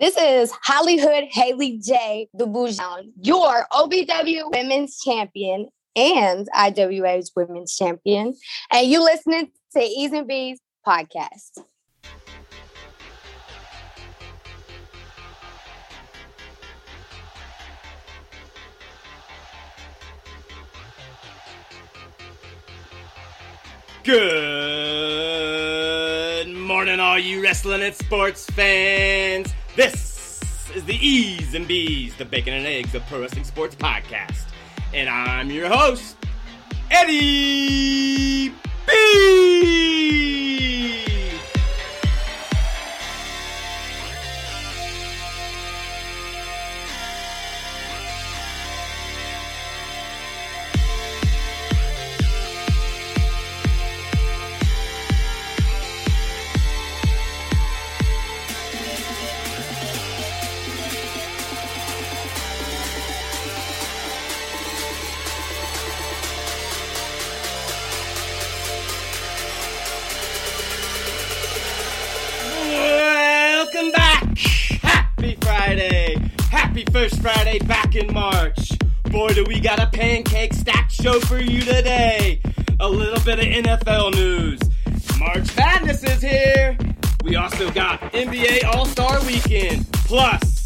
This is HollyHood Haley J. the Boujon, your OVW Women's Champion and IWA's Women's Champion. And you listening to E's and B's podcast. Good morning, all you wrestling and sports fans. This is the E's and B's, the Bacon and Eggs of Pro Wrestling Sports Podcast. And I'm your host, Eddie B. for you today! A little bit of NFL news. March Madness is here! We also got NBA All Star Weekend, plus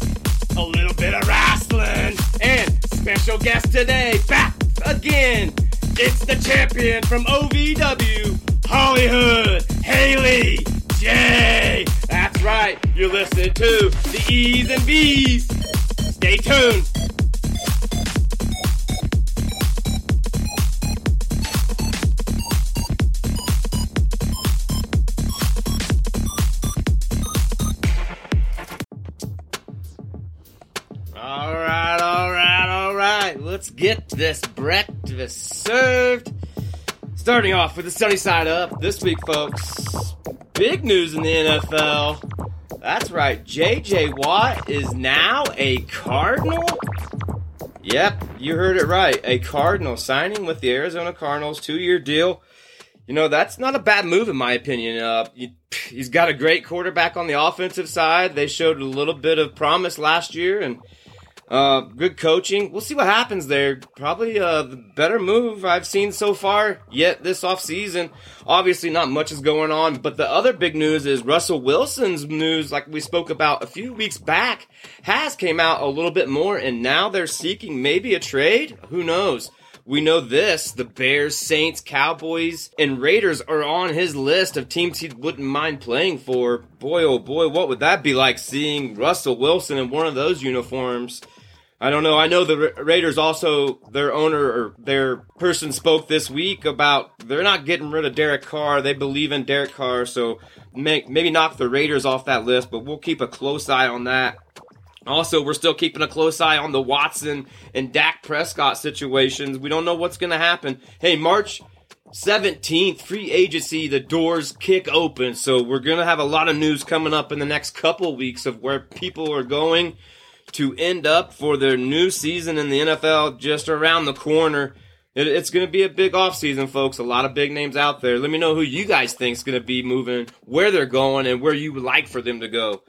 a little bit of wrestling, and special guest today, back again! It's the champion from OVW, HollyHood, Haley J. That's right, you're listening to the E's and B's. Stay tuned. Get this breakfast served. Starting off with the sunny side up this week, folks. Big news in the NFL. That's right, JJ Watt is now a Cardinal. Yep, you heard it right. A Cardinal signing with the Arizona Cardinals, two year deal. You know, that's not a bad move, in my opinion. Uh, he- he's got a great quarterback on the offensive side. They showed a little bit of promise last year, and uh, good coaching. We'll see what happens there. Probably uh, the better move I've seen so far yet this offseason. Obviously, not much is going on, but the other big news is Russell Wilson's news, like we spoke about a few weeks back, has came out a little bit more, and now they're seeking maybe a trade. Who knows? We know this the Bears, Saints, Cowboys, and Raiders are on his list of teams he wouldn't mind playing for. Boy, oh boy, what would that be like seeing Russell Wilson in one of those uniforms? I don't know. I know the Raiders also, their owner or their person spoke this week about they're not getting rid of Derek Carr. They believe in Derek Carr, so may, maybe knock the Raiders off that list, but we'll keep a close eye on that. Also, we're still keeping a close eye on the Watson and Dak Prescott situations. We don't know what's going to happen. Hey, March 17th, free agency, the doors kick open. So we're going to have a lot of news coming up in the next couple weeks of where people are going to end up for their new season in the NFL just around the corner. It, it's going to be a big offseason, folks. A lot of big names out there. Let me know who you guys think is going to be moving, where they're going, and where you would like for them to go.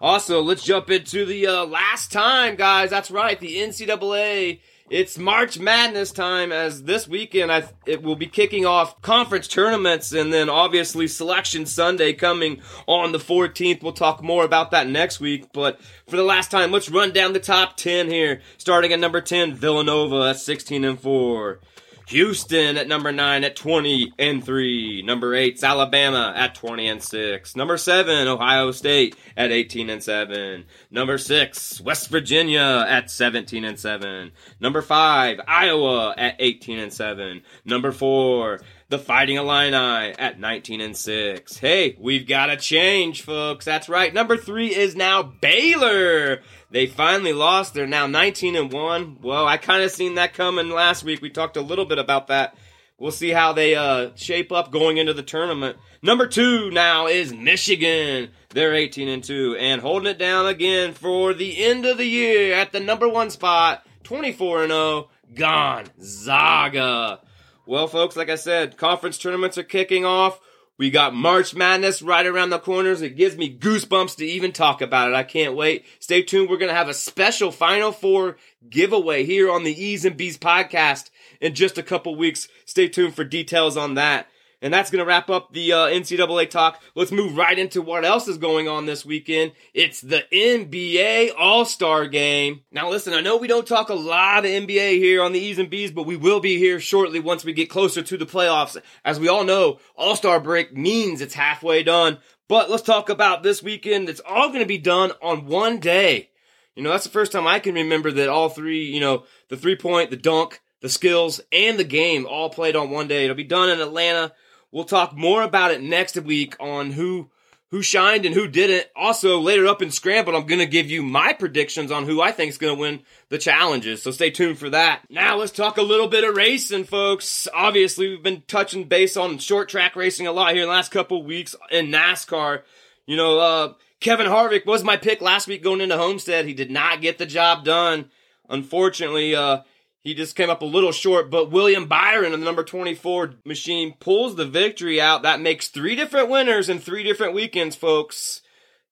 Also, let's jump into the uh, last time, guys. That's right, the NCAA. It's March Madness time, as this weekend I it will be kicking off conference tournaments, and then obviously Selection Sunday coming on the 14th. We'll talk more about that next week. But for the last time, let's run down the top 10 here. Starting at number 10, Villanova at 16 and 4. Houston at number 9 at 20 and 3. Number 8, Alabama at 20 and 6. Number 7, Ohio State at 18 and 7. Number 6, West Virginia at 17 and 7. Number 5, Iowa at 18 and 7. Number 4, the Fighting Illini at 19 and 6. Hey, we've got a change, folks. That's right. Number 3 is now Baylor. They finally lost. They're now 19 and 1. Well, I kind of seen that coming last week. We talked a little bit about that. We'll see how they uh, shape up going into the tournament. Number 2 now is Michigan. They're 18 and 2 and holding it down again for the end of the year at the number 1 spot, 24 and 0, Gonzaga. Well, folks, like I said, conference tournaments are kicking off. We got March Madness right around the corners. It gives me goosebumps to even talk about it. I can't wait. Stay tuned. We're going to have a special Final Four giveaway here on the E's and B's podcast in just a couple weeks. Stay tuned for details on that. And that's going to wrap up the uh, NCAA talk. Let's move right into what else is going on this weekend. It's the NBA All Star Game. Now, listen, I know we don't talk a lot of NBA here on the E's and B's, but we will be here shortly once we get closer to the playoffs. As we all know, All Star break means it's halfway done. But let's talk about this weekend. It's all going to be done on one day. You know, that's the first time I can remember that all three, you know, the three point, the dunk, the skills, and the game all played on one day. It'll be done in Atlanta. We'll talk more about it next week on who who shined and who didn't. Also, later up in Scramble, I'm going to give you my predictions on who I think is going to win the challenges. So stay tuned for that. Now let's talk a little bit of racing, folks. Obviously, we've been touching base on short track racing a lot here in the last couple weeks in NASCAR. You know, uh, Kevin Harvick was my pick last week going into Homestead. He did not get the job done. Unfortunately, uh, he just came up a little short, but William Byron in the number 24 machine pulls the victory out. That makes three different winners in three different weekends, folks.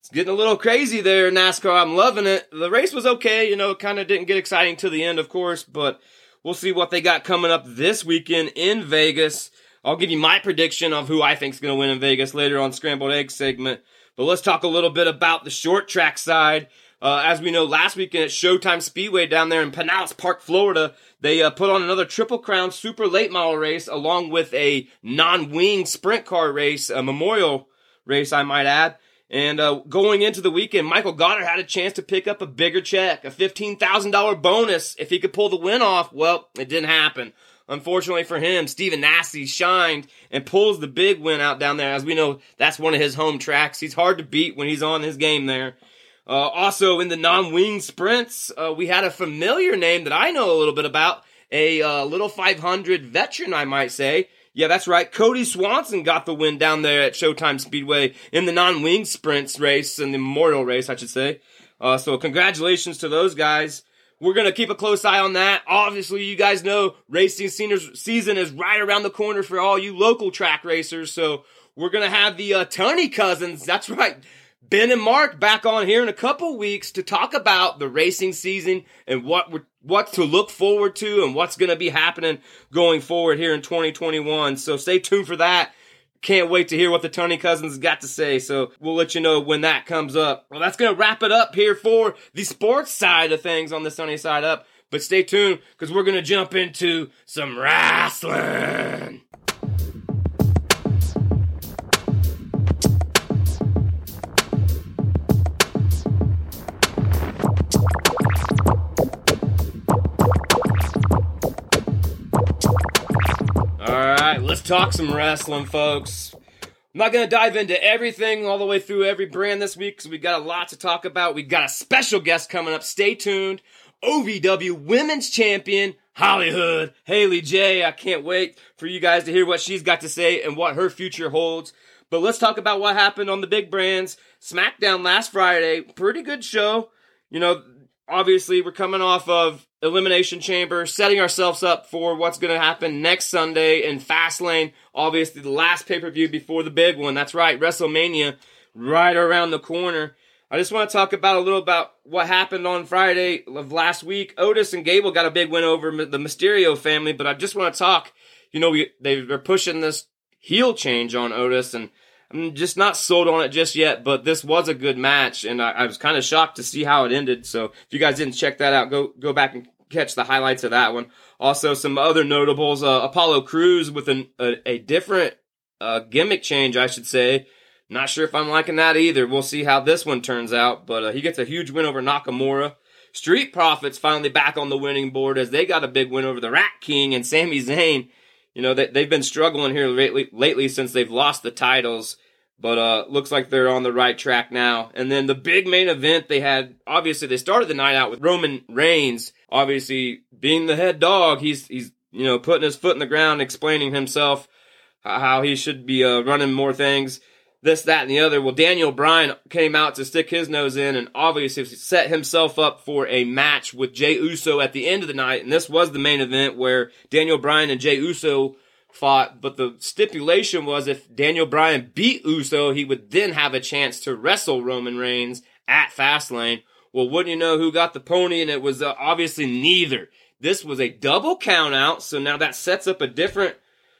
It's getting a little crazy there, NASCAR. I'm loving it. The race was okay, you know, kind of didn't get exciting to the end, of course, but we'll see what they got coming up this weekend in Vegas. I'll give you my prediction of who I think is going to win in Vegas later on Scrambled Egg segment. But let's talk a little bit about the short track side. Uh, as we know, last weekend at Showtime Speedway down there in Pinellas Park, Florida, they uh, put on another Triple Crown Super Late Model race along with a non-wing sprint car race, a memorial race, I might add. And uh, going into the weekend, Michael Goddard had a chance to pick up a bigger check, a $15,000 bonus if he could pull the win off. Well, it didn't happen. Unfortunately for him, Stephen Nasse shined and pulls the big win out down there. As we know, that's one of his home tracks. He's hard to beat when he's on his game there. Uh, also, in the non-wing sprints, uh, we had a familiar name that I know a little bit about, a uh, little 500 veteran, I might say. Yeah, that's right. Kody Swanson got the win down there at Showtime Speedway in the non-wing sprints race and the memorial race, I should say. Uh, so congratulations to those guys. We're gonna keep a close eye on that. Obviously, you guys know racing season is right around the corner for all you local track racers. So we're gonna have the uh, Tunney cousins. That's right. Ben and Mark back on here in a couple weeks to talk about the racing season and what we're, what to look forward to and what's going to be happening going forward here in 2021. So stay tuned for that. Can't wait to hear what the Tony Cousins got to say. So we'll let you know when that comes up. Well, that's going to wrap it up here for the sports side of things on the sunny side up. But stay tuned because we're going to jump into some wrestling. Let's talk some wrestling, folks. I'm not going to dive into everything all the way through every brand this week because we got a lot to talk about. We got a special guest coming up. Stay tuned. OVW Women's Champion HollyHood Haley J. I can't wait for you guys to hear what she's got to say and what her future holds. But let's talk about what happened on the big brands. SmackDown last Friday, pretty good show. You know, obviously we're coming off of Elimination Chamber, setting ourselves up for what's going to happen next Sunday in Fastlane. Obviously, the last pay per view before the big one. That's right, WrestleMania, right around the corner. I just want to talk about a little about what happened on Friday of last week. Otis and Gable got a big win over the Mysterio family, but I just want to talk. You know, we, they were pushing this heel change on Otis, and I'm just not sold on it just yet, but this was a good match, and I, I was kind of shocked to see how it ended. So if you guys didn't check that out, go go back and catch the highlights of that one. Also, some other notables: uh, Apollo Crews with an, a, a different uh, gimmick change, I should say. Not sure if I'm liking that either. We'll see how this one turns out, but uh, he gets a huge win over Nakamura. Street Profits finally back on the winning board as they got a big win over the Rat King and Sami Zayn. You know, they, they've been struggling here lately, lately since they've lost the titles. But uh looks like they're on the right track now. And then the big main event they had obviously they started the night out with Roman Reigns, obviously being the head dog, he's he's you know putting his foot in the ground explaining himself how he should be uh, running more things this, that, and the other. Well, Daniel Bryan came out to stick his nose in and obviously set himself up for a match with Jey Uso at the end of the night. And this was the main event where Daniel Bryan and Jey Uso fought, but the stipulation was if Daniel Bryan beat Uso, he would then have a chance to wrestle Roman Reigns at Fastlane. Well, wouldn't you know who got the pony? And it was uh, obviously neither. This was a double count out, so now that sets up a different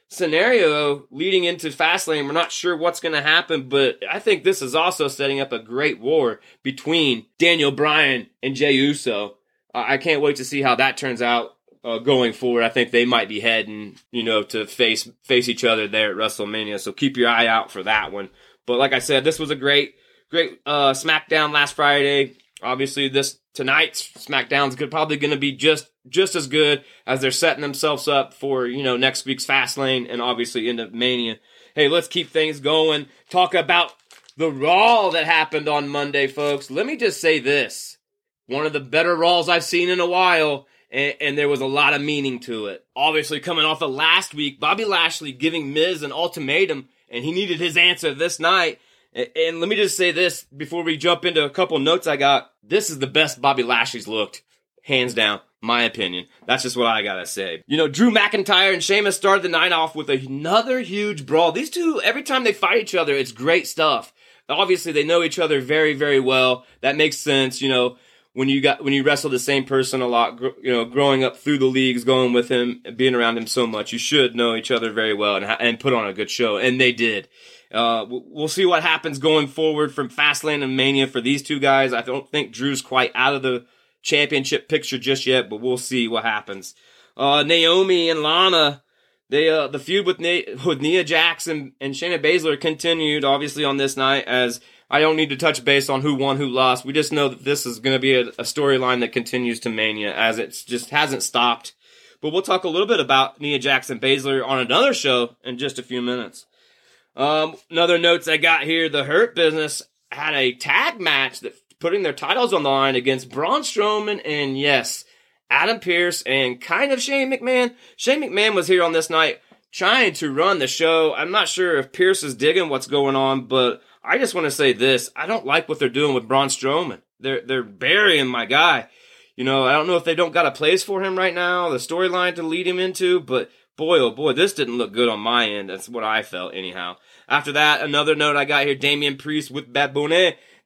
scenario leading into Fastlane. We're not sure what's going to happen, but I think this is also setting up a great war between Daniel Bryan and Jey Uso. I can't wait to see how that turns out uh, going forward. I think they might be heading, you know, to face face each other there at WrestleMania. So keep your eye out for that one. But like I said, this was a great, great uh, SmackDown last Friday. Obviously, this tonight's SmackDown's good, probably going to be just just as good as they're setting themselves up for you know next week's Fastlane and obviously into Mania. Hey, let's keep things going. Talk about the Raw that happened on Monday, folks. Let me just say this: one of the better Raws I've seen in a while and, and, there was a lot of meaning to it. Obviously, coming off of last week, Bobby Lashley giving Miz an ultimatum, and he needed his answer this night. And, let me just say this before we jump into a couple notes I got. This is the best Bobby Lashley's looked, hands down. My opinion. That's just what I gotta say. You know, Drew McIntyre and Sheamus started the night off with another huge brawl. These two, every time they fight each other, it's great stuff. Obviously, they know each other very, very well. That makes sense. You know, when you got when you wrestle the same person a lot, you know, growing up through the leagues, going with him, being around him so much, you should know each other very well and and put on a good show, and they did. Uh, we'll see what happens going forward from Fastlane and Mania for these two guys. I don't think Drew's quite out of the championship picture just yet, but we'll see what happens. Uh, Naomi and Lana, they uh, the feud with Na- with Nia Jackson and Shayna Baszler continued obviously on this night as I don't need to touch base on who won, who lost. We just know that this is going to be a, a storyline that continues to Mania as it just hasn't stopped. But we'll talk a little bit about Nia Jackson Baszler on another show in just a few minutes. Um, another notes I got here: the Hurt Business had a tag match that putting their titles on the line against Braun Strowman and yes, Adam Pearce and kind of Shane McMahon. Shane McMahon was here on this night trying to run the show. I'm not sure if Pearce is digging what's going on, but I just want to say this. I don't like what they're doing with Braun Strowman. They're they're burying my guy. You know, I don't know if they don't got a place for him right now, the storyline to lead him into, but boy, oh boy, this didn't look good on my end. That's what I felt anyhow. After that, another note I got here, Damian Priest with Bad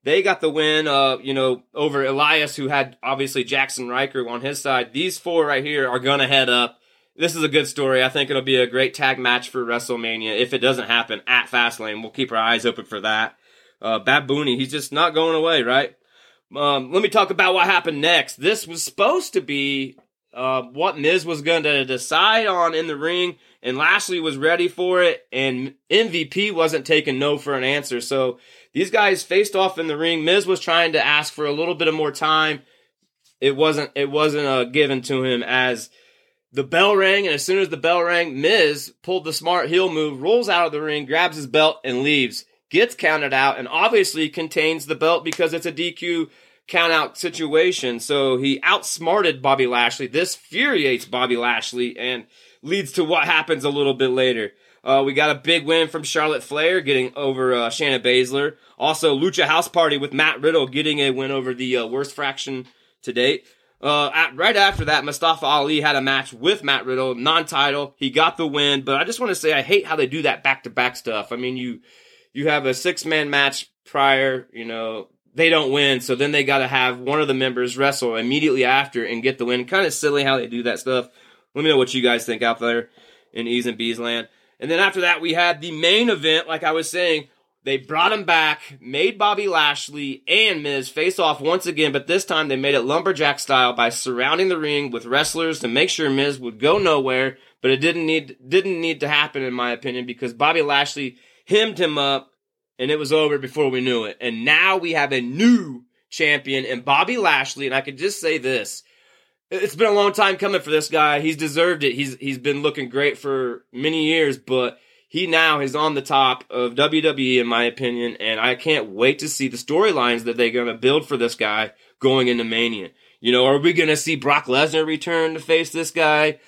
They got the win, uh, you know, over Elias, who had obviously Jaxson Ryker on his side. These four right here are gonna head up. This is a good story. I think it'll be a great tag match for WrestleMania. If it doesn't happen at Fastlane, we'll keep our eyes open for that. Uh, Bad Bunny, he's just not going away, right? Um, let me talk about what happened next. This was supposed to be uh, what Miz was going to decide on in the ring, and Lashley was ready for it, and MVP wasn't taking no for an answer. So these guys faced off in the ring. Miz was trying to ask for a little bit of more time. It wasn't. It wasn't uh, given to him as the bell rang, and as soon as the bell rang, Miz pulled the smart heel move, rolls out of the ring, grabs his belt, and leaves. Gets counted out, and obviously contains the belt because it's a DQ count out situation. So he outsmarted Bobby Lashley. This infuriates Bobby Lashley and leads to what happens a little bit later. Uh, we got a big win from Charlotte Flair getting over uh, Shayna Baszler. Also, Lucha House Party with Matt Riddle getting a win over the uh, worst fraction to date. Uh, at, right after that, Mustafa Ali had a match with Matt Riddle, non-title. He got the win, but I just want to say I hate how they do that back-to-back stuff. I mean, you you have a six-man match prior, you know, they don't win, so then they got to have one of the members wrestle immediately after and get the win. Kind of silly how they do that stuff. Let me know what you guys think out there in E's and B's land. And then after that, we had the main event, like I was saying. They brought him back, made Bobby Lashley and Miz face off once again, but this time they made it lumberjack style by surrounding the ring with wrestlers to make sure Miz would go nowhere. But it didn't need didn't need to happen in my opinion because Bobby Lashley hemmed him up and it was over before we knew it. And now we have a new champion in Bobby Lashley. And I could just say this. It's been a long time coming for this guy. He's deserved it. He's he's been looking great for many years, but he now is on the top of WWE in my opinion, and I can't wait to see the storylines that they're gonna build for this guy going into Mania. You know, are we gonna see Brock Lesnar return to face this guy?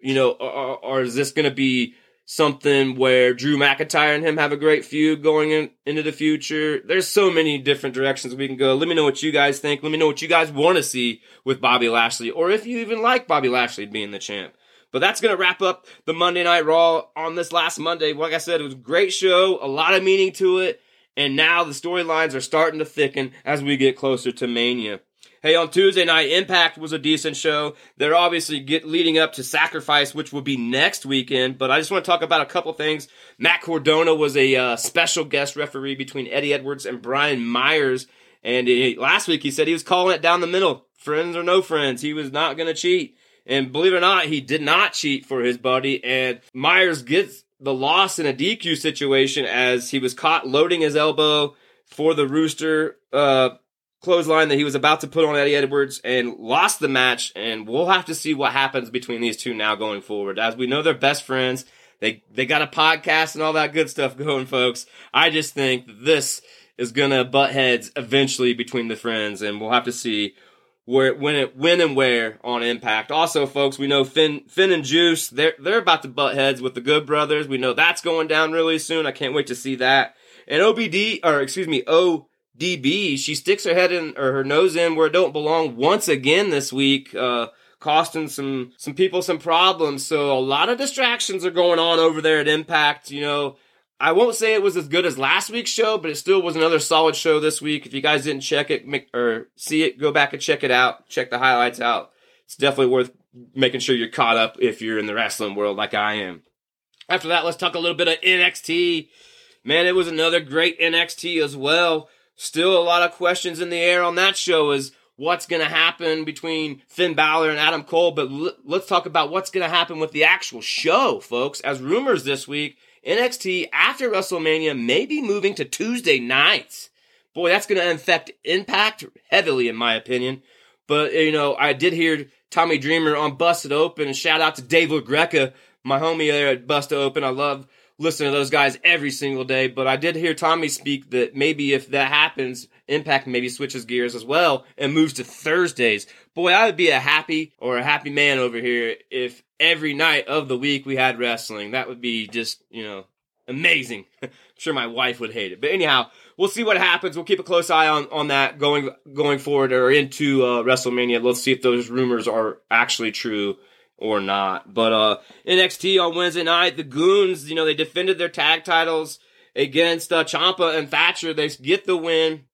You know, or, or is this gonna be something where Drew McIntyre and him have a great feud going in, into the future. There's so many different directions we can go. Let me know what you guys think. Let me know what you guys want to see with Bobby Lashley, or if you even like Bobby Lashley being the champ. But that's going to wrap up the Monday Night Raw on this last Monday. Like I said, it was a great show, a lot of meaning to it. And now the storylines are starting to thicken as we get closer to Mania. Hey, on Tuesday night, Impact was a decent show. They're obviously get leading up to Sacrifice, which will be next weekend. But I just want to talk about a couple things. Matt Cardona was a uh, special guest referee between Eddie Edwards and Brian Myers. And he, last week he said he was calling it down the middle, friends or no friends. He was not going to cheat. And believe it or not, he did not cheat for his buddy. And Myers gets the loss in a DQ situation as he was caught loading his elbow for the Rooster uh, clothesline that he was about to put on Eddie Edwards and lost the match. And we'll have to see what happens between these two now going forward. As we know, they're best friends. They they got a podcast and all that good stuff going, folks. I just think this is gonna butt heads eventually between the friends, and we'll have to see where when it when and where on Impact. Also, folks, we know Finn Finn and Juice they're they're about to butt heads with the Good Brothers. We know that's going down really soon. I can't wait to see that. And OBD or excuse me ODB, she sticks her head in or her nose in where it don't belong once again this week. Uh, costing some some people some problems. So a lot of distractions are going on over there at Impact. You know, I won't say it was as good as last week's show, but it still was another solid show this week. If you guys didn't check it or see it, go back and check it out. Check the highlights out. It's definitely worth making sure you're caught up if you're in the wrestling world like I am. After that, let's talk a little bit of NXT. Man, it was another great NXT as well. Still a lot of questions in the air on that show is what's going to happen between Finn Balor and Adam Cole, but l- let's talk about what's going to happen with the actual show, folks. As rumors this week, NXT after WrestleMania may be moving to Tuesday nights. Boy, that's going to affect Impact heavily, in my opinion. But, you know, I did hear Tommy Dreamer on Busted Open, shout out to Dave LaGreca, my homie there at Busted Open. I love listening to those guys every single day. But I did hear Tommy speak that maybe if that happens, Impact maybe switches gears as well and moves to Thursdays. Boy, I would be a happy or a happy man over here if every night of the week we had wrestling. That would be just, you know, amazing. I'm sure my wife would hate it. But anyhow, we'll see what happens. We'll keep a close eye on, on that going going forward or into uh, WrestleMania. Let's see if those rumors are actually true or not. But uh, NXT on Wednesday night, the Goons, you know, they defended their tag titles against uh, Ciampa and Thatcher. They get the win.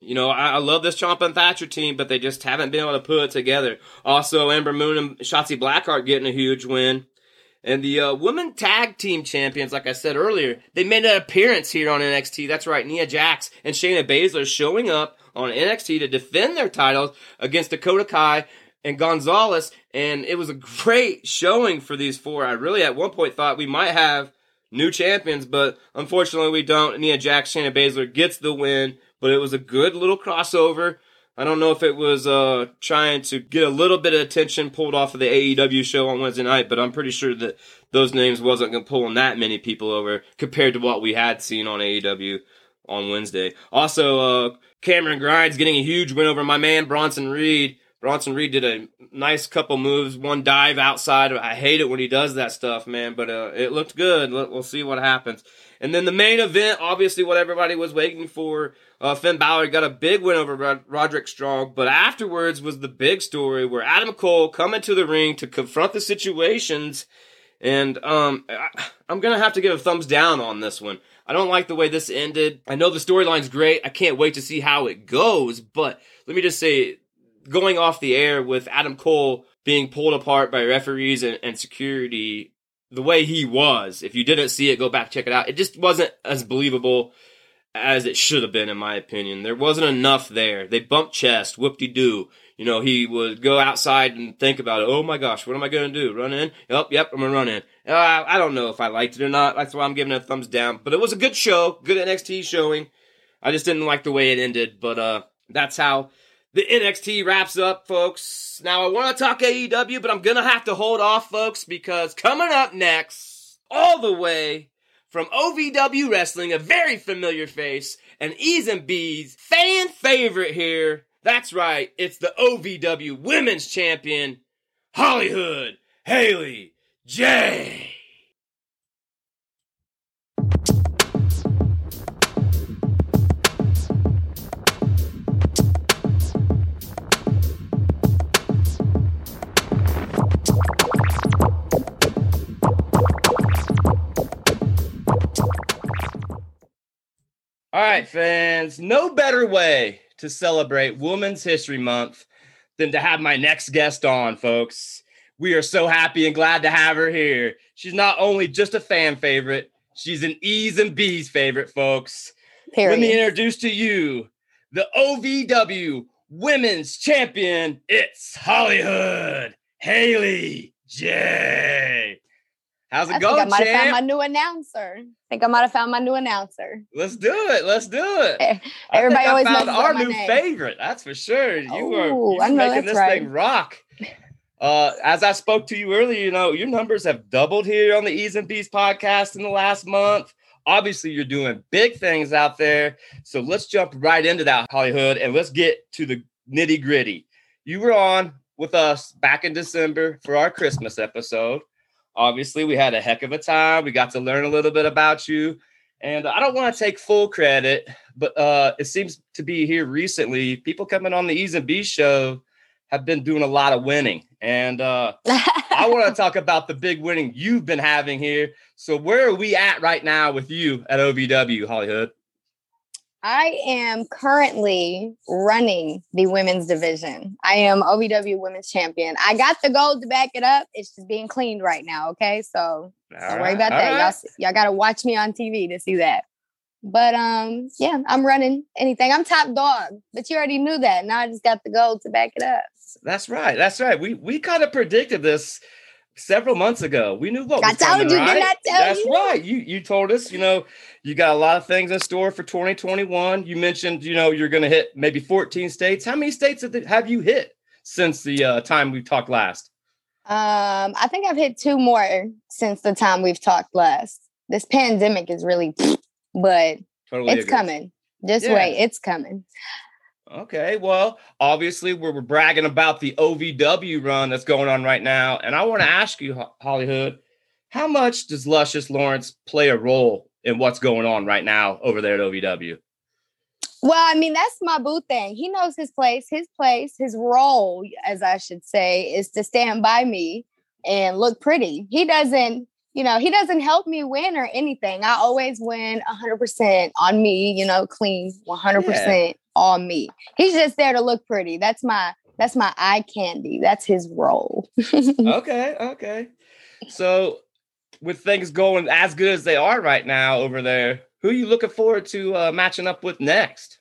You know, I, I, love this Ciampa and Thatcher team, but they just haven't been able to put it together. Also, Ember Moon and Shotzi Blackheart getting a huge win. And the uh, women tag team champions, like I said earlier, they made an appearance here on NXT. That's right, Nia Jax and Shayna Baszler showing up on NXT to defend their titles against Dakota Kai and Gonzalez. And it was a great showing for these four. I really, at one point, thought we might have new champions, but unfortunately, we don't. Nia Jax, Shayna Baszler gets the win but it was a good little crossover. I don't know if it was uh, trying to get a little bit of attention pulled off of the AEW show on Wednesday night, but I'm pretty sure that those names wasn't going to pull that many people over compared to what we had seen on AEW on Wednesday. Also, uh, Cameron Grimes getting a huge win over my man Bronson Reed. Bronson Reed did a nice couple moves, one dive outside. I hate it when he does that stuff, man, but uh, it looked good. We'll see what happens. And then the main event, obviously, what everybody was waiting for. Uh, Finn Balor got a big win over Rod- Roderick Strong, but afterwards was the big story where Adam Cole come into the ring to confront the situations. And um, I, I'm gonna have to give a thumbs down on this one. I don't like the way this ended. I know the storyline's great. I can't wait to see how it goes. But let me just say, going off the air with Adam Cole being pulled apart by referees and, and security the way he was. If you didn't see it, go back check it out. It just wasn't as believable as it should have been, in my opinion. There wasn't enough there. They bumped chest, whoop de doo. You know, he would go outside and think about it. Oh my gosh, what am I going to do? Run in? Yep, yep, I'm going to run in. Uh, I don't know if I liked it or not. That's why I'm giving it a thumbs down. But it was a good show, good NXT showing. I just didn't like the way it ended. But uh, that's how the NXT wraps up, folks. Now I want to talk AEW, but I'm gonna have to hold off, folks, because coming up next, all the way from OVW Wrestling, a very familiar face, and E's and B's fan favorite here. That's right, it's the OVW Women's Champion, HollyHood Haley J. All right, fans. No better way to celebrate Women's History Month than to have my next guest on, folks. We are so happy and glad to have her here. She's not only just a fan favorite, she's an E's and B's favorite, folks. Period. Let me introduce to you the OVW Women's Champion. It's HollyHood Haley J. How's it I going, think I might have found my new announcer. I think I might have found my new announcer. Let's do it. Let's do it. Everybody always found our new name. favorite. That's for sure. You are making this right. thing rock. Uh, as I spoke to you earlier, you know your numbers have doubled here on the E's and B's podcast in the last month. Obviously, you're doing big things out there. So let's jump right into that, HollyHood, and let's get to the nitty gritty. You were on with us back in December for our Christmas episode. Obviously, we had a heck of a time. We got to learn a little bit about you. And I don't want to take full credit, but uh, it seems to be here recently. People coming on the E's and B's show have been doing a lot of winning. And uh, I want to talk about the big winning you've been having here. So, where are we at right now with you at OVW, HollyHood? I am currently running the women's division. I am OVW women's champion. I got the gold to back it up. It's just being cleaned right now. Okay. So all don't right, worry about that. Right. Y'all, y'all got to watch me on TV to see that. But um, yeah, I'm running anything. I'm top dog, but you already knew that. Now I just got the gold to back it up. That's right. That's right. We we kind of predicted this several months ago. We knew what I was told coming, you, right? did not tell That's you. right. You you told us, you know, you got a lot of things in store for 2021. You mentioned, you know, you're going to hit maybe 14 states. How many states have you hit since the uh, time we talked last? Um, I think I've hit two more since the time we've talked last. This pandemic is really, but totally it's coming. Just yeah. wait, it's coming. Okay, well, obviously we're, we're bragging about the OVW run that's going on right now, and I want to ask you, HollyHood, how much does Luscious Lawrence play a role in what's going on right now over there at OVW? Well, I mean, that's my boo thing. He knows his place. His place, his role, as I should say, is to stand by me and look pretty. He doesn't, you know, he doesn't help me win or anything. I always win 100% on me, you know, clean 100%. Yeah on me. He's just there to look pretty. That's my that's my eye candy. That's his role. okay, okay. So with things going as good as they are right now over there, who are you looking forward to uh, matching up with next?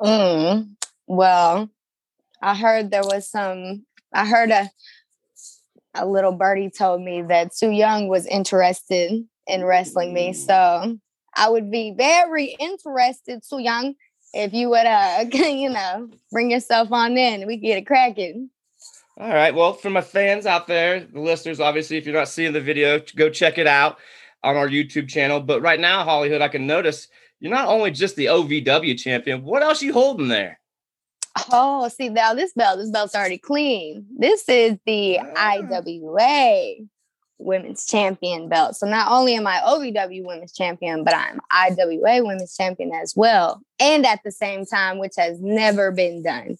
Mm, well, I heard there was some. I heard a a little birdie told me that Su Yung was interested in wrestling me, so I would be very interested, Su Yung, if you would uh you know bring yourself on in we get it cracking. All right well for my fans out there the listeners obviously if you're not seeing the video go check it out on our youtube channel. But right now hollyhood i can notice you're not only just the ovw champion what else you holding there? Oh see now this belt this belt's already clean. This is the ah. iwa women's champion belt. So not only am I OVW women's champion, but I'm IWA women's champion as well. And at the same time, which has never been done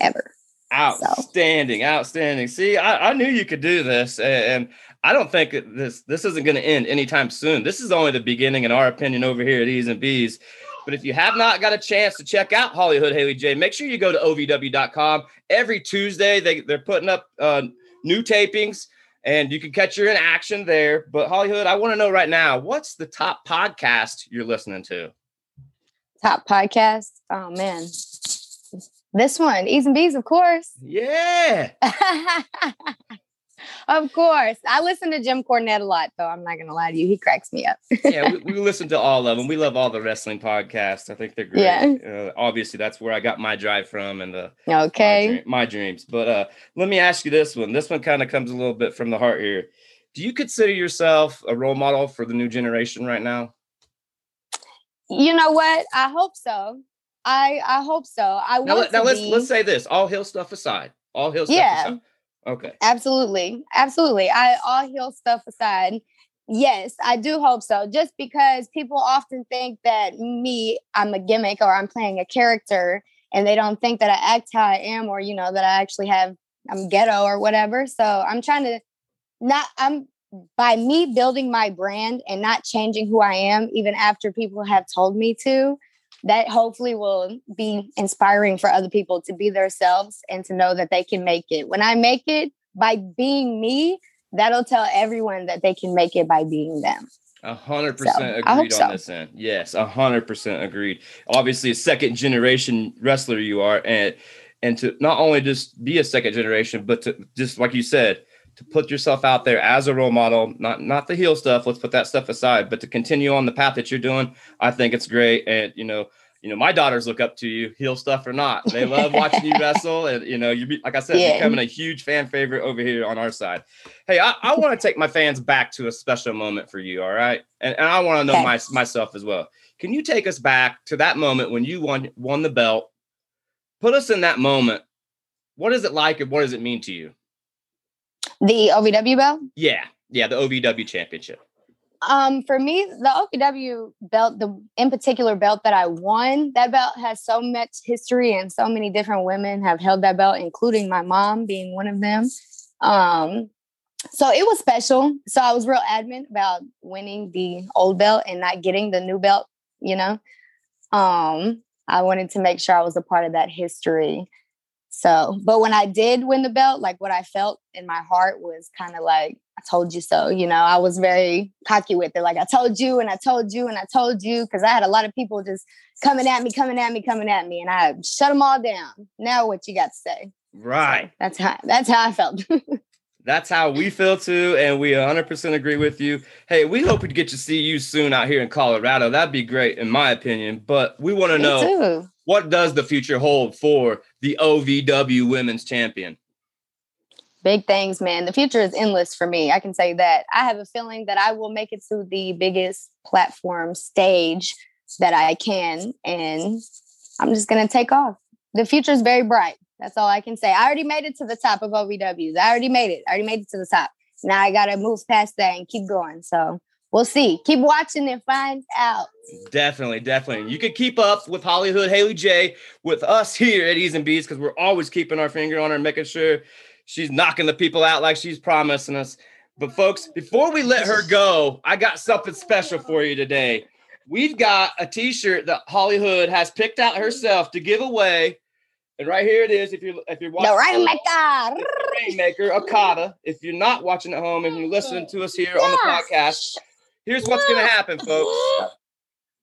ever. Outstanding, so. outstanding. See, I, I, knew you could do this, and I don't think this this isn't going to end anytime soon. This is only the beginning, in our opinion, over here at E's and B's. But if you have not got a chance to check out HollyHood Haley J, make sure you go to ovw.com. Every Tuesday, they, they're putting up uh, new tapings and you can catch her in action there. But HollyHood, I want to know right now, what's the top podcast you're listening to? Top podcast? Oh man. This one, E's and B's, of course. Yeah. of course. I listen to Jim Cornette a lot, though. I'm not going to lie to you. He cracks me up. yeah, we, we, listen to all of them. We love all the wrestling podcasts. I think they're great. Yeah. Uh, obviously, that's where I got my drive from and the okay my, dream, my dreams. But uh, let me ask you this one. This one kind of comes a little bit from the heart here. Do you consider yourself a role model for the new generation right now? You know what? I hope so. I I hope so. I now, want now let's be... let's say this. All hill stuff aside. All hill stuff yeah. aside. Okay. Absolutely. Absolutely. I all heel stuff aside. Yes, I do hope so. Just because people often think that me, I'm a gimmick or I'm playing a character and they don't think that I act how I am or, you know, that I actually have, I'm ghetto or whatever. So I'm trying to not, I'm by me building my brand and not changing who I am, even after people have told me to, that hopefully will be inspiring for other people to be themselves and to know that they can make it. When I make it by being me, that'll tell everyone that they can make it by being them. A hundred percent agreed on so. this end. Yes, a hundred percent agreed. Obviously, a second generation wrestler you are, and and to not only just be a second generation, but to just like you said, to put yourself out there as a role model, not not the heel stuff. Let's put that stuff aside, but to continue on the path that you're doing, I think it's great. And you know, you know, my daughters look up to you, heel stuff or not. They love watching you wrestle, and you know, you be like I said, yeah. becoming a huge fan favorite over here on our side. Hey, I, I want to take my fans back to a special moment for you. All right, and, and I want to know my, myself as well. Can you take us back to that moment when you won won the belt? Put us in that moment. What is it like, and what does it mean to you? The OVW belt? Yeah. Yeah, the OVW championship. Um, for me, the OVW belt, the in particular belt that I won, that belt has so much history and so many different women have held that belt, including my mom being one of them. Um, so it was special. So I was real adamant about winning the old belt and not getting the new belt, you know. Um, I wanted to make sure I was a part of that history. So, but when I did win the belt, like what I felt in my heart was kind of like, I told you so. You know, I was very cocky with it. Like, I told you and I told you and I told you because I had a lot of people just coming at me, coming at me, coming at me, and I shut them all down. Now, what you got to say? Right. So that's how that's how I felt. That's how we feel too, and we 100% agree with you. Hey, we hope we get to see you soon out here in Colorado. That'd be great, in my opinion. But we want to know too. what does the future hold for the OVW Women's Champion? Big things, man. The future is endless for me. I can say that. I have a feeling that I will make it to the biggest platform stage that I can, and I'm just gonna take off. The future is very bright. That's all I can say. I already made it to the top of OVWs. I already made it. I already made it to the top. Now I gotta move past that and keep going. So we'll see. Keep watching and find out. Definitely, definitely. You can keep up with HollyHood Haley J with us here at E's and B's because we're always keeping our finger on her, making sure she's knocking the people out like she's promising us. But folks, before we let her go, I got something special for you today. We've got a t-shirt that HollyHood has picked out herself to give away and right here it is. If you're if you're watching the Rainmaker, Rainmaker Okada. If you're not watching at home and you're listening to us here on the podcast, here's what's gonna happen, folks.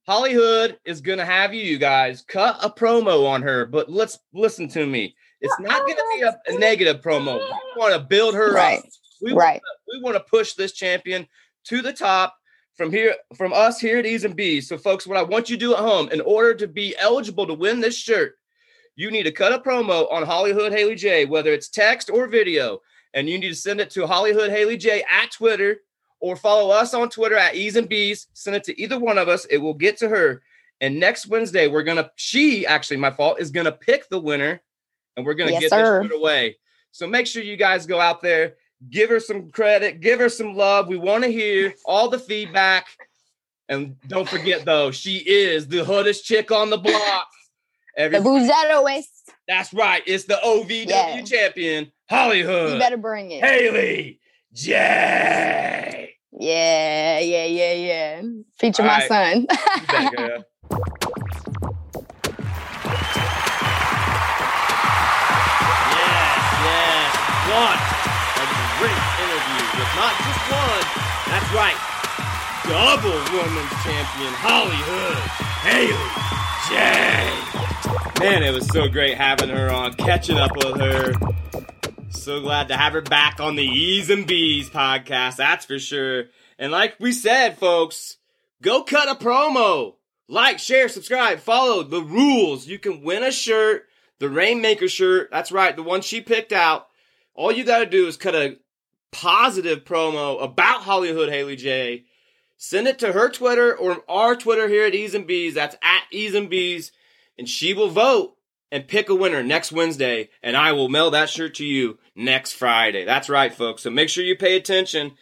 HollyHood is gonna have you you guys cut a promo on her, but let's listen to me. It's not gonna be a, a negative promo. We want to build her right. up. We right. we want to push this champion to the top from here from us here at E's and B's. So, folks, what I want you to do at home in order to be eligible to win this shirt you need to cut a promo on HollyHood Haley J, whether it's text or video, and you need to send it to HollyHood Haley J at Twitter or follow us on Twitter at E's and B's. Send it to either one of us. It will get to her. And next Wednesday, we're gonna. She actually, my fault, is gonna pick the winner, and we're gonna yes, get sir. this away. So make sure you guys go out there, give her some credit, give her some love. We want to hear all the feedback. And don't forget though, she is the hottest chick on the block. Every, the Buzzetto West. That's right. It's the OVW yeah. champion, HollyHood. You better bring it. Haley J. Yeah, yeah, yeah, yeah. Feature All my right. son. yes, yes. What a great interview with not just one. That's right. Double women's champion, HollyHood Haley J. Man, it was so great having her on, catching up with her. So glad to have her back on the E's and B's podcast, that's for sure. And like we said, folks, go cut a promo. Like, share, subscribe, follow the rules. You can win a shirt, the Rainmaker shirt. That's right, the one she picked out. All you got to do is cut a positive promo about HollyHood Haley J. Send it to her Twitter or our Twitter here at E's and B's. That's at E's and B's and she will vote and pick a winner next Wednesday, and I will mail that shirt to you next Friday. That's right, folks. So make sure you pay attention.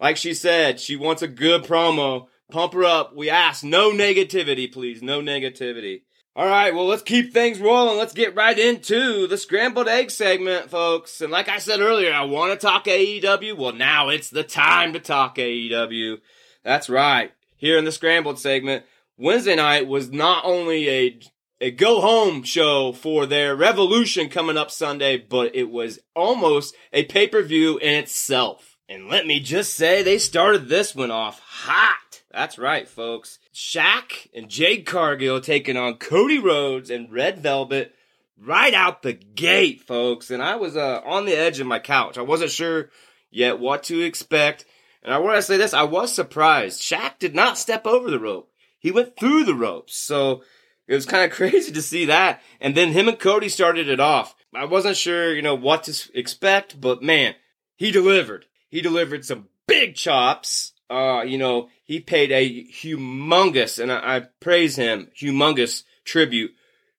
Like she said, she wants a good promo. Pump her up. We ask no negativity, please. No negativity. All right, well, let's keep things rolling. Let's get right into the scrambled egg segment, folks. And like I said earlier, I want to talk AEW. Well, now it's the time to talk AEW. That's right. Here in the scrambled segment, Wednesday night was not only a a go home show for their Revolution coming up Sunday, but it was almost a pay per view in itself. And let me just say, they started this one off hot. That's right, folks. Shaq and Jade Cargill taking on Cody Rhodes and Red Velvet right out the gate, folks. And I was uh, on the edge of my couch. I wasn't sure yet what to expect. And I want to say this I was surprised. Shaq did not step over the rope, he went through the ropes. So it was kind of crazy to see that. And then him and Cody started it off. I wasn't sure, you know, what to expect, but man, he delivered. He delivered some big chops uh, you know, he paid a humongous, and I, I praise him, humongous tribute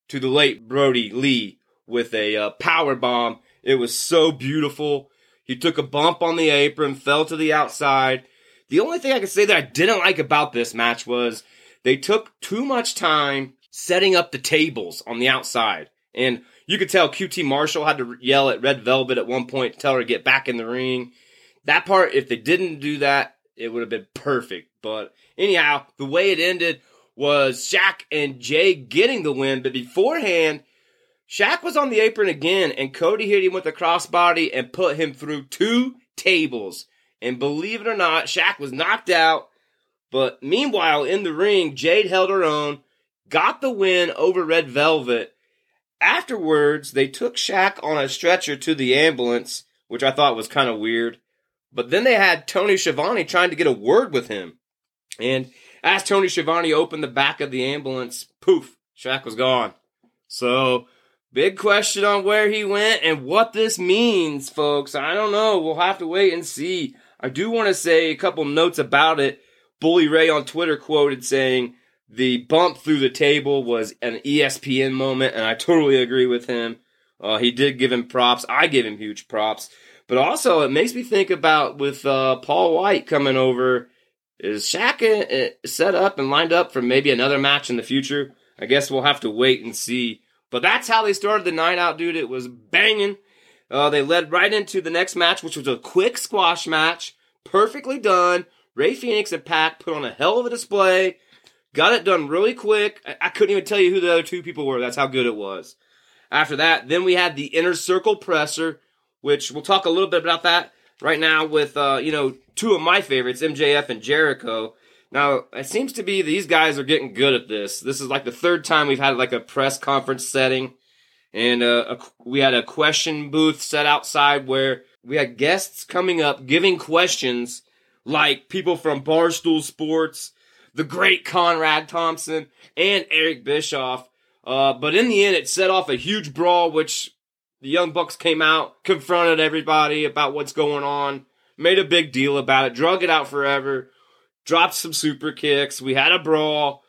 to the late Brodie Lee with a uh, power bomb. It was so beautiful. He took a bump on the apron, fell to the outside. The only thing I can say that I didn't like about this match was they took too much time setting up the tables on the outside. And you could tell QT Marshall had to yell at Red Velvet at one point to tell her to get back in the ring. That part, if they didn't do that, it would have been perfect. But anyhow, the way it ended was Shaq and Jay getting the win. But beforehand, Shaq was on the apron again, and Cody hit him with a crossbody and put him through two tables. And believe it or not, Shaq was knocked out. But meanwhile, in the ring, Jade held her own, got the win over Red Velvet. Afterwards, they took Shaq on a stretcher to the ambulance, which I thought was kind of weird. But then they had Tony Schiavone trying to get a word with him. And as Tony Schiavone opened the back of the ambulance, poof, Shaq was gone. So, big question on where he went and what this means, folks. I don't know. We'll have to wait and see. I do want to say a couple notes about it. Bully Ray on Twitter quoted saying, the bump through the table was an ESPN moment, and I totally agree with him. Uh, he did give him props. I give him huge props. But also, it makes me think about with uh, Paul Wight coming over. Is Shaq uh, set up and lined up for maybe another match in the future? I guess we'll have to wait and see. But that's how they started the night out, dude. It was banging. Uh, they led right into the next match, which was a quick squash match. Perfectly done. Rey Fenix and Pac put on a hell of a display. Got it done really quick. I, I couldn't even tell you who the other two people were. That's how good it was. After that, then we had the inner circle presser which we'll talk a little bit about that right now with uh, you know two of my favorites, MJF and Jericho. Now it seems to be these guys are getting good at this. This is like the third time we've had like a press conference setting, and uh, a, we had a question booth set outside where we had guests coming up giving questions like people from Barstool Sports, the great Conrad Thompson, and Eric Bischoff. Uh, but in the end, it set off a huge brawl, which the Young Bucks came out, confronted everybody about what's going on, made a big deal about it, drug it out forever, dropped some super kicks. We had a brawl.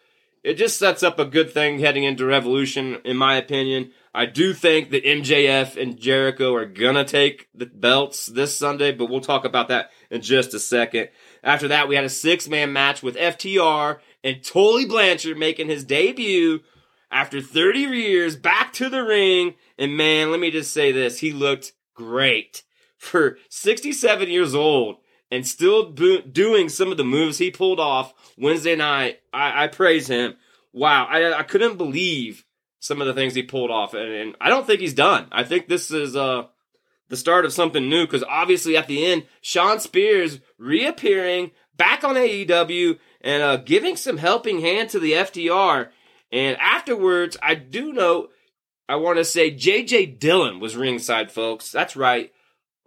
It just sets up a good thing heading into Revolution, in my opinion. I do think that MJF and Jericho are gonna take the belts this Sunday, but we'll talk about that in just a second. After that, we had a six man match with FTR and Tully Blanchard making his debut after 30 years back to the ring and man, let me just say this. He looked great for 67 years old and still bo- doing some of the moves he pulled off Wednesday night. I, I praise him. Wow. I, I couldn't believe some of the things he pulled off. And, and I don't think he's done. I think this is, uh, the start of something new because obviously at the end, Shawn Spears reappearing back on AEW and uh, giving some helping hand to the FTR. And afterwards, I do know I want to say JJ Dillon was ringside, folks. That's right.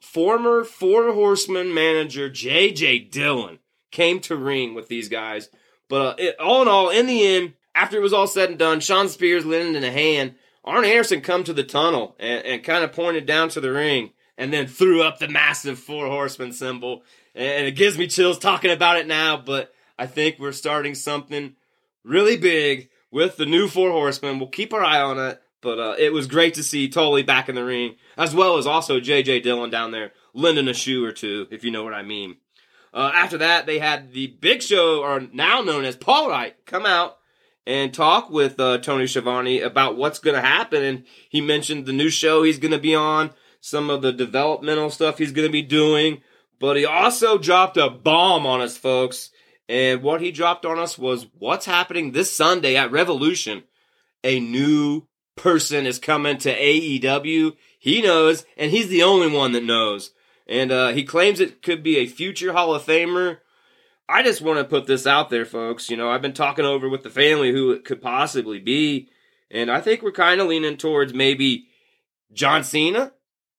Former Four Horsemen manager JJ Dillon came to ring with these guys. But uh, it, all in all, in the end, after it was all said and done, Shawn Spears landed in a hand. Arn Anderson come to the tunnel and, and kind of pointed down to the ring and then threw up the massive Four Horsemen symbol. And it gives me chills talking about it now, but I think we're starting something really big with the new Four Horsemen. We'll keep our eye on it. But uh, it was great to see Tully back in the ring, as well as also J.J. Dillon down there lending a shoe or two, if you know what I mean. Uh, after that, they had the Big Show, or now known as Paul Wight, come out and talk with uh, Tony Schiavone about what's going to happen. And he mentioned the new show he's going to be on, some of the developmental stuff he's going to be doing. But he also dropped a bomb on us, folks. And what he dropped on us was what's happening this Sunday at Revolution. A new person is coming to AEW. He knows, and he's the only one that knows. And uh, he claims it could be a future Hall of Famer. I just want to put this out there, folks. You know, I've been talking over with the family who it could possibly be, and I think we're kind of leaning towards maybe John Cena.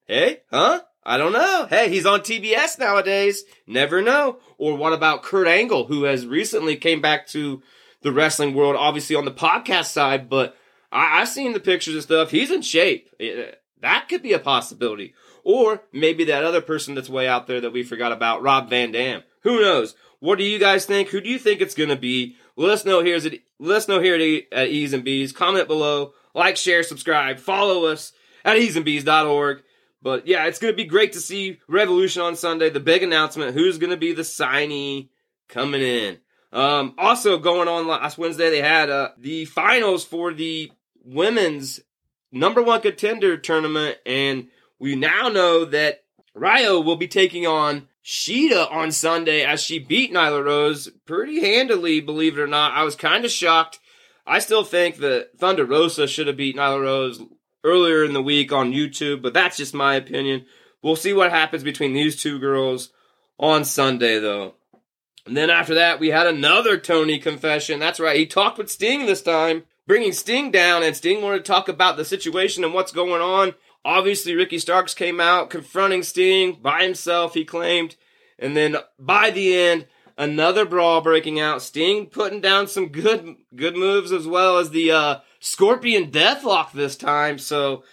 Hey, huh? I don't know. Hey, he's on TBS nowadays. Never know. Or what about Kurt Angle, who has recently came back to the wrestling world, obviously on the podcast side, but I, have seen the pictures and stuff. He's in shape. Eh, eh, that could be a possibility. Or maybe that other person that's way out there that we forgot about, Rob Van Dam. Who knows? What do you guys think? Who do you think it's going to be? Let us know here at, let us know here at, at E's and B's. Comment below. Like, share, subscribe. Follow us at easeandbees.org. But yeah, it's going to be great to see Revolution on Sunday. The big announcement. Who's going to be the signee coming in? Um, also going on last Wednesday, they had uh, the finals for the women's number one contender tournament, and we now know that Riho will be taking on Shida on Sunday as she beat Nyla Rose pretty handily, believe it or not. I was kind of shocked. I still think that Thunder Rosa should have beat Nyla Rose earlier in the week on YouTube, but that's just my opinion. We'll see what happens between these two girls on Sunday, though. And then after that, we had another Tony confession. That's right, he talked with Sting this time, bringing Sting down, and Sting wanted to talk about the situation and what's going on. Obviously, Ricky Starks came out confronting Sting by himself, he claimed. And then by the end, another brawl breaking out. Sting putting down some good good moves as well as the uh, Scorpion Deathlock this time. So,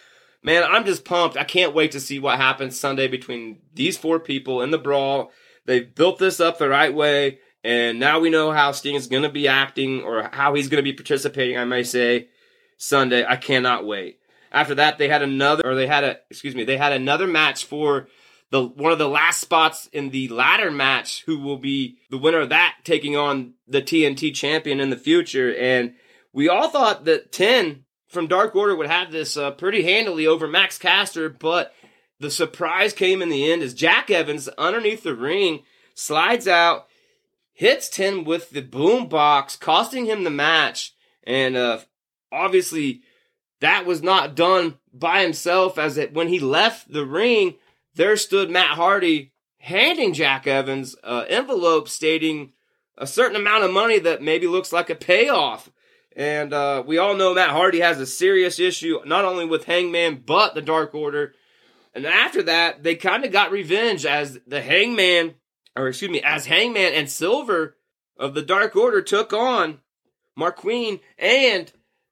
man, I'm just pumped. I can't wait to see what happens Sunday between these four people in the brawl. They've built this up the right way, and now we know how Sting is going to be acting or how he's going to be participating, I may say, Sunday. I cannot wait. After that, they had another, or they had a, excuse me, they had another match for the one of the last spots in the ladder match. Who will be the winner of that, taking on the TNT champion in the future? And we all thought that Ten from Dark Order would have this uh, pretty handily over Max Caster, but the surprise came in the end as Jack Evans underneath the ring slides out, hits Ten with the boom box, costing him the match, and uh, obviously that was not done by himself as it when he left the ring there stood matt hardy handing jack evans an envelope stating a certain amount of money that maybe looks like a payoff. And uh, we all know matt hardy has a serious issue not only with hangman but the dark order. And after that they kind of got revenge as the hangman or excuse me as hangman and silver of the dark order took on marq quen and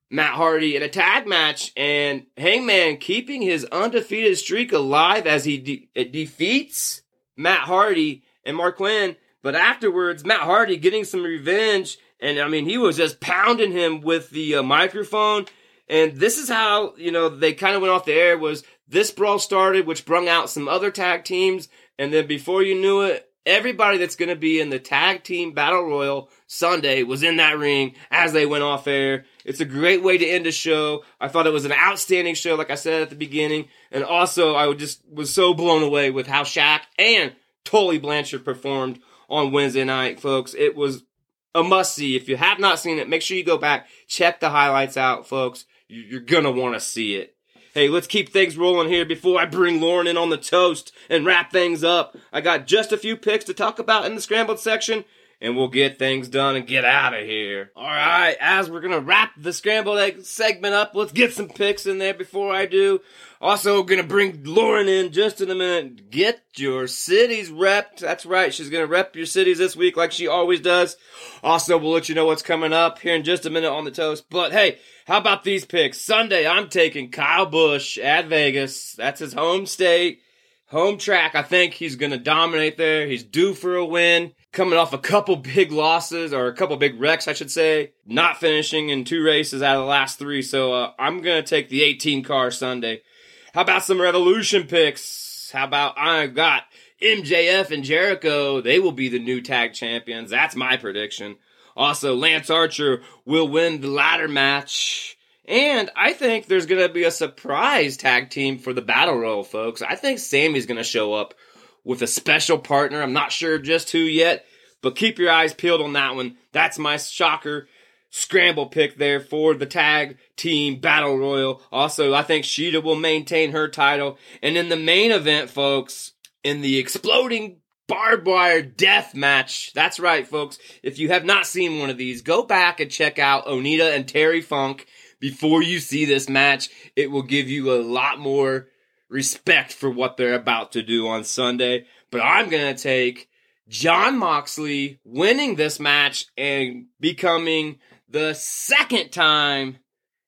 Matt Hardy in a tag match, and Hangman keeping his undefeated streak alive as he de- defeats Matt Hardy and Marq Quen. But afterwards, Matt Hardy getting some revenge, and I mean, he was just pounding him with the uh, microphone. And this is how you know they kind of went off the air. Was this brawl started, which brung out some other tag teams, and then before you knew it, everybody that's going to be in the tag team battle royal Sunday was in that ring as they went off air. It's a great way to end a show. I thought it was an outstanding show, like I said at the beginning. And also, I just was so blown away with how Shaq and Tully Blanchard performed on Wednesday night, folks. It was a must see. If you have not seen it, make sure you go back, check the highlights out, folks. You're gonna want to see it. Hey, let's keep things rolling here before I bring Lauren in on the toast and wrap things up. I got just a few picks to talk about in the scrambled section, and we'll get things done and get out of here. All right, as we're gonna wrap the scrambled egg segment up, let's get some picks in there before I do. Also, gonna bring Lauren in just in a minute. Get your cities repped. That's right, she's gonna rep your cities this week like she always does. Also, we'll let you know what's coming up here in just a minute on the toast. But hey, how about these picks? Sunday, I'm taking Kyle Busch at Vegas. That's his home state, home track. I think he's gonna dominate there. He's due for a win coming off a couple big losses or a couple big wrecks, I should say, not finishing in two races out of the last three. So uh, I'm going to take the 18 car Sunday. How about some Revolution picks? How about I got MJF and Jericho? They will be the new tag champions. That's my prediction. Also, Lance Archer will win the ladder match. And I think there's going to be a surprise tag team for the Battle Royal, folks. I think Sammy's going to show up with a special partner. I'm not sure just who yet, but keep your eyes peeled on that one. That's my shocker scramble pick there for the tag team battle royal. Also, I think Shida will maintain her title. And in the main event, folks, in the exploding barbed wire death match. That's right, folks. If you have not seen one of these, go back and check out Onita and Terry Funk before you see this match. It will give you a lot more respect for what they're about to do on Sunday. But I'm going to take Jon Moxley winning this match and becoming the second time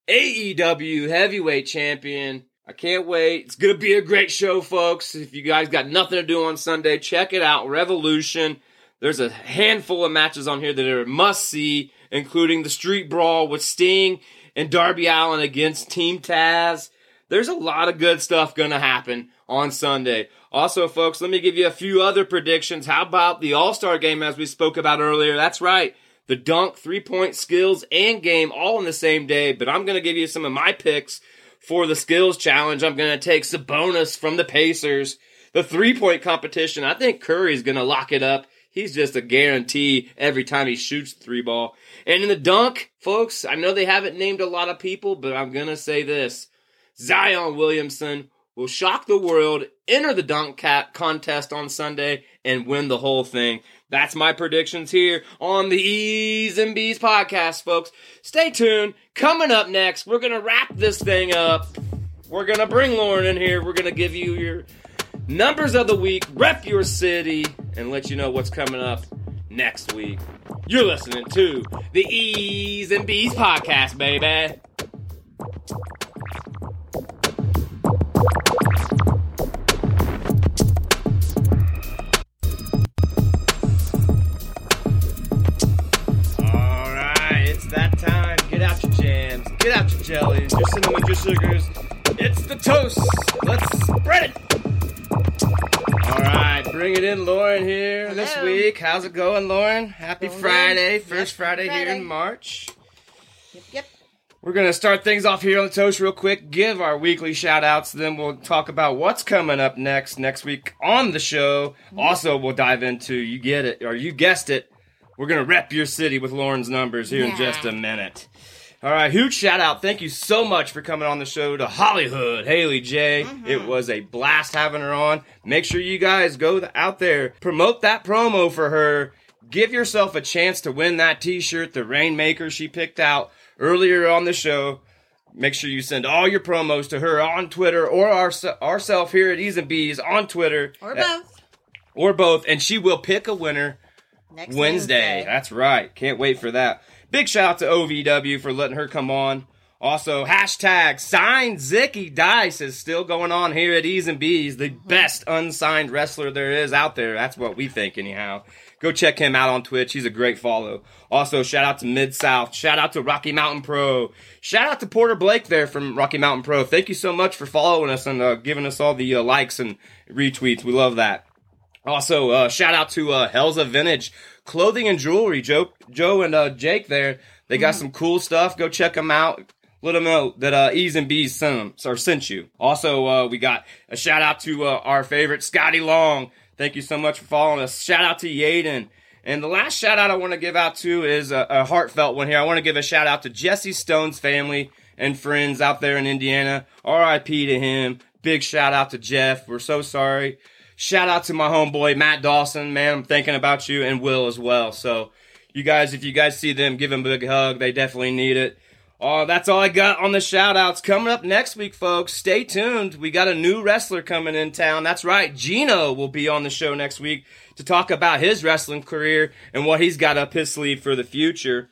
AEW heavyweight champion. I can't wait. It's going to be a great show, folks. If you guys got nothing to do on Sunday, check it out. Revolution. There's a handful of matches on here that are must see, including the Street Brawl with Sting and Darby Allin against Team Taz. There's a lot of good stuff going to happen on Sunday. Also, folks, let me give you a few other predictions. How about the All Star game as we spoke about earlier? That's right. The dunk, three point skills, and game all in the same day. But I'm going to give you some of my picks for the skills challenge. I'm going to take Sabonis from the Pacers. The three point competition, I think Curry's going to lock it up. He's just a guarantee every time he shoots the three ball. And in the dunk, folks, I know they haven't named a lot of people, but I'm going to say this. Zion Williamson will shock the world, enter the dunk cat contest on Sunday, and win the whole thing. That's my predictions here on the E's and B's podcast, folks. Stay tuned. Coming up next, we're going to wrap this thing up. We're going to bring Lauren in here. We're going to give you your numbers of the week, rep your city, and let you know what's coming up next week. You're listening to the E's and B's podcast, baby. Your cinnamon, your sugars. It's the toast. Let's spread it. All right, bring it in, Lauren here this week. How's it going, Lauren? Happy Going Friday, good. first Yep, Friday, here in March. Yep, yep. We're going to start things off here on the toast real quick, give our weekly shout outs, then we'll talk about what's coming up next next week on the show. Also, we'll dive into you get it or you guessed it. We're going to rep your city with Lauren's numbers here in just a minute. All right, huge shout out. Thank you so much for coming on the show to HollyHood, Hayley J. Mm-hmm. It was a blast having her on. Make sure you guys go out there, promote that promo for her. Give yourself a chance to win that t-shirt, the Rainmaker she picked out earlier on the show. Make sure you send all your promos to her on Twitter or our, ourself here at E's and B's on Twitter. Or both. Or both. And she will pick a winner Next Wednesday. That's right. Can't wait for that. Big shout out to OVW for letting her come on. Also, hashtag signed Zicky Dice is still going on here at E's and B's, the best unsigned wrestler there is out there. That's what we think, anyhow. Go check him out on Twitch. He's a great follow. Also, shout out to Mid South. Shout out to Rocky Mountain Pro. Shout out to Porter Blake there from Rocky Mountain Pro. Thank you so much for following us and uh, giving us all the uh, likes and retweets. We love that. Also, uh, shout out to uh, Helza Vintage Clothing and Jewelry. Joe, Joe and uh, Jake there. They got some cool stuff. Go check them out. Let them know that uh, E's and B's sent 'em- or sent you. Also, uh, we got a shout out to uh, our favorite Scotty Long. Thank you so much for following us. Shout out to Yaden. And the last shout out I want to give out to is a, a heartfelt one here. I want to give a shout out to Jesse Stone's family and friends out there in Indiana. RIP to him. Big shout out to Jeff. We're so sorry. Shout out to my homeboy Matt Dawson, man. I'm thinking about you and Will as well. So, you guys, if you guys see them, give them a big hug. They definitely need it. Oh, that's all I got on the shout outs. Coming up next week, folks, stay tuned. We got a new wrestler coming in town. That's right. Gino will be on the show next week to talk about his wrestling career and what he's got up his sleeve for the future.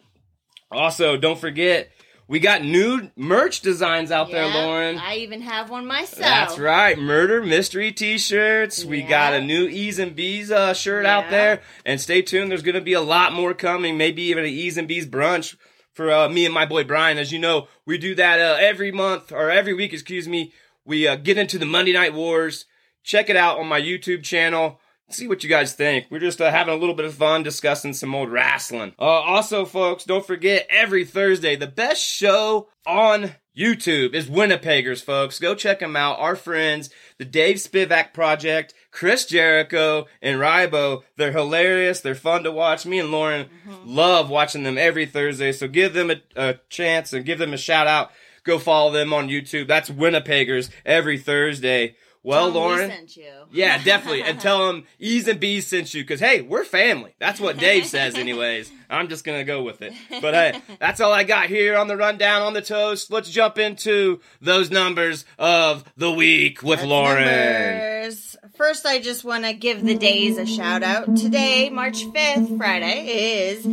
Also, don't forget, we got new merch designs out there, Lauren. I even have one myself. That's right. Murder mystery t-shirts. We got a new E's and B's uh, shirt out there. And stay tuned. There's going to be a lot more coming. Maybe even an E's and B's brunch for uh, me and my boy Brian. As you know, we do that uh, every month or every week, excuse me. We uh, get into the Monday Night Wars. Check it out on my YouTube channel. See what you guys think. We're just uh, having a little bit of fun discussing some old wrestling. Uh, also, folks, don't forget every Thursday, the best show on YouTube is Winnipeggers, folks. Go check them out. Our friends, the Dave Spivak Project, Chris Jericho, and Rybo. They're hilarious. They're fun to watch. Me and Lauren love watching them every Thursday. So give them a, a chance and give them a shout out. Go follow them on YouTube. That's Winnipeggers every Thursday. Well, Tell we Lauren. Yeah, definitely. And tell them E's and B's sent you because, hey, we're family. That's what Dave says, anyways. I'm just going to go with it. But hey, that's all I got here on the rundown on the toast. Let's jump into those numbers of the week with That's Lauren. numbers. First, I just want to give the days a shout out. Today, March 5th, Friday, is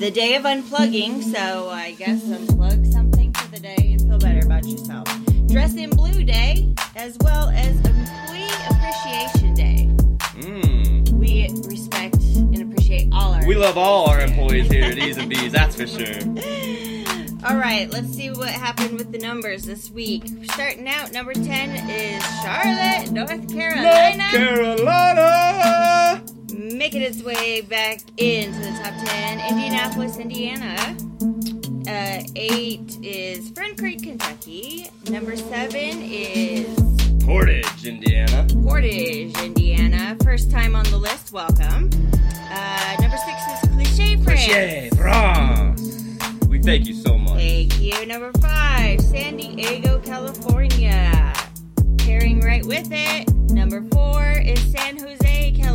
the day of unplugging. So I guess unplug something for the day and feel better about yourself. Dress in Blue Day, as well as Employee Appreciation Day. Mm. We respect and appreciate all our We love all our employees here at E's and B's, that's for sure. All right, let's see what happened with the numbers this week. Starting out, number 10 is Charlotte, North Carolina. North Carolina! making its way back into the top 10. Indianapolis, Indiana. Uh, 8 is Friend Creek, Kentucky. Number 7 is Portage, Indiana. Portage, Indiana. First time on the list, welcome. Uh, number 6 is Cliche, France. Cliche, France. We thank you so much. Thank you. Number 5, San Diego, California. Pairing right with it. Number 4 is San Jose, California.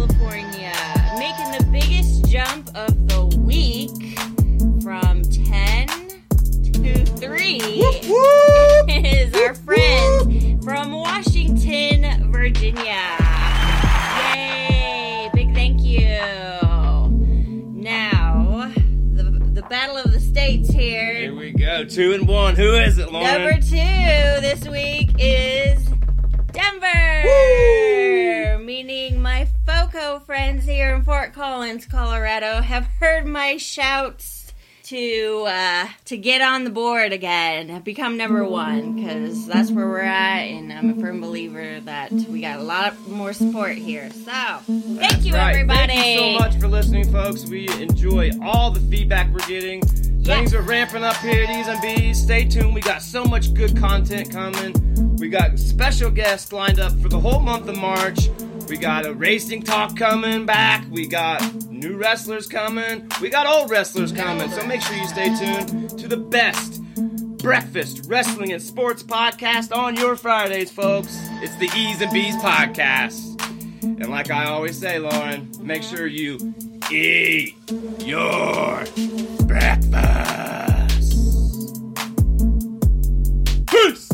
Shouts to uh, to get on the board again, become number one, because that's where we're at, and I'm a firm believer that we got a lot more support here. So, thank That's you, right. everybody. Thank you so much for listening, folks. We enjoy all the feedback we're getting. Things are ramping up here at E's and B's. Stay tuned. We got so much good content coming. We got special guests lined up for the whole month of March. We got a racing talk coming back. We got new wrestlers coming. We got old wrestlers coming. So make sure you stay tuned to the best breakfast wrestling and sports podcast on your Fridays, folks. It's the E's and B's podcast. And like I always say, Lauren, make sure you eat your breakfast. Peace.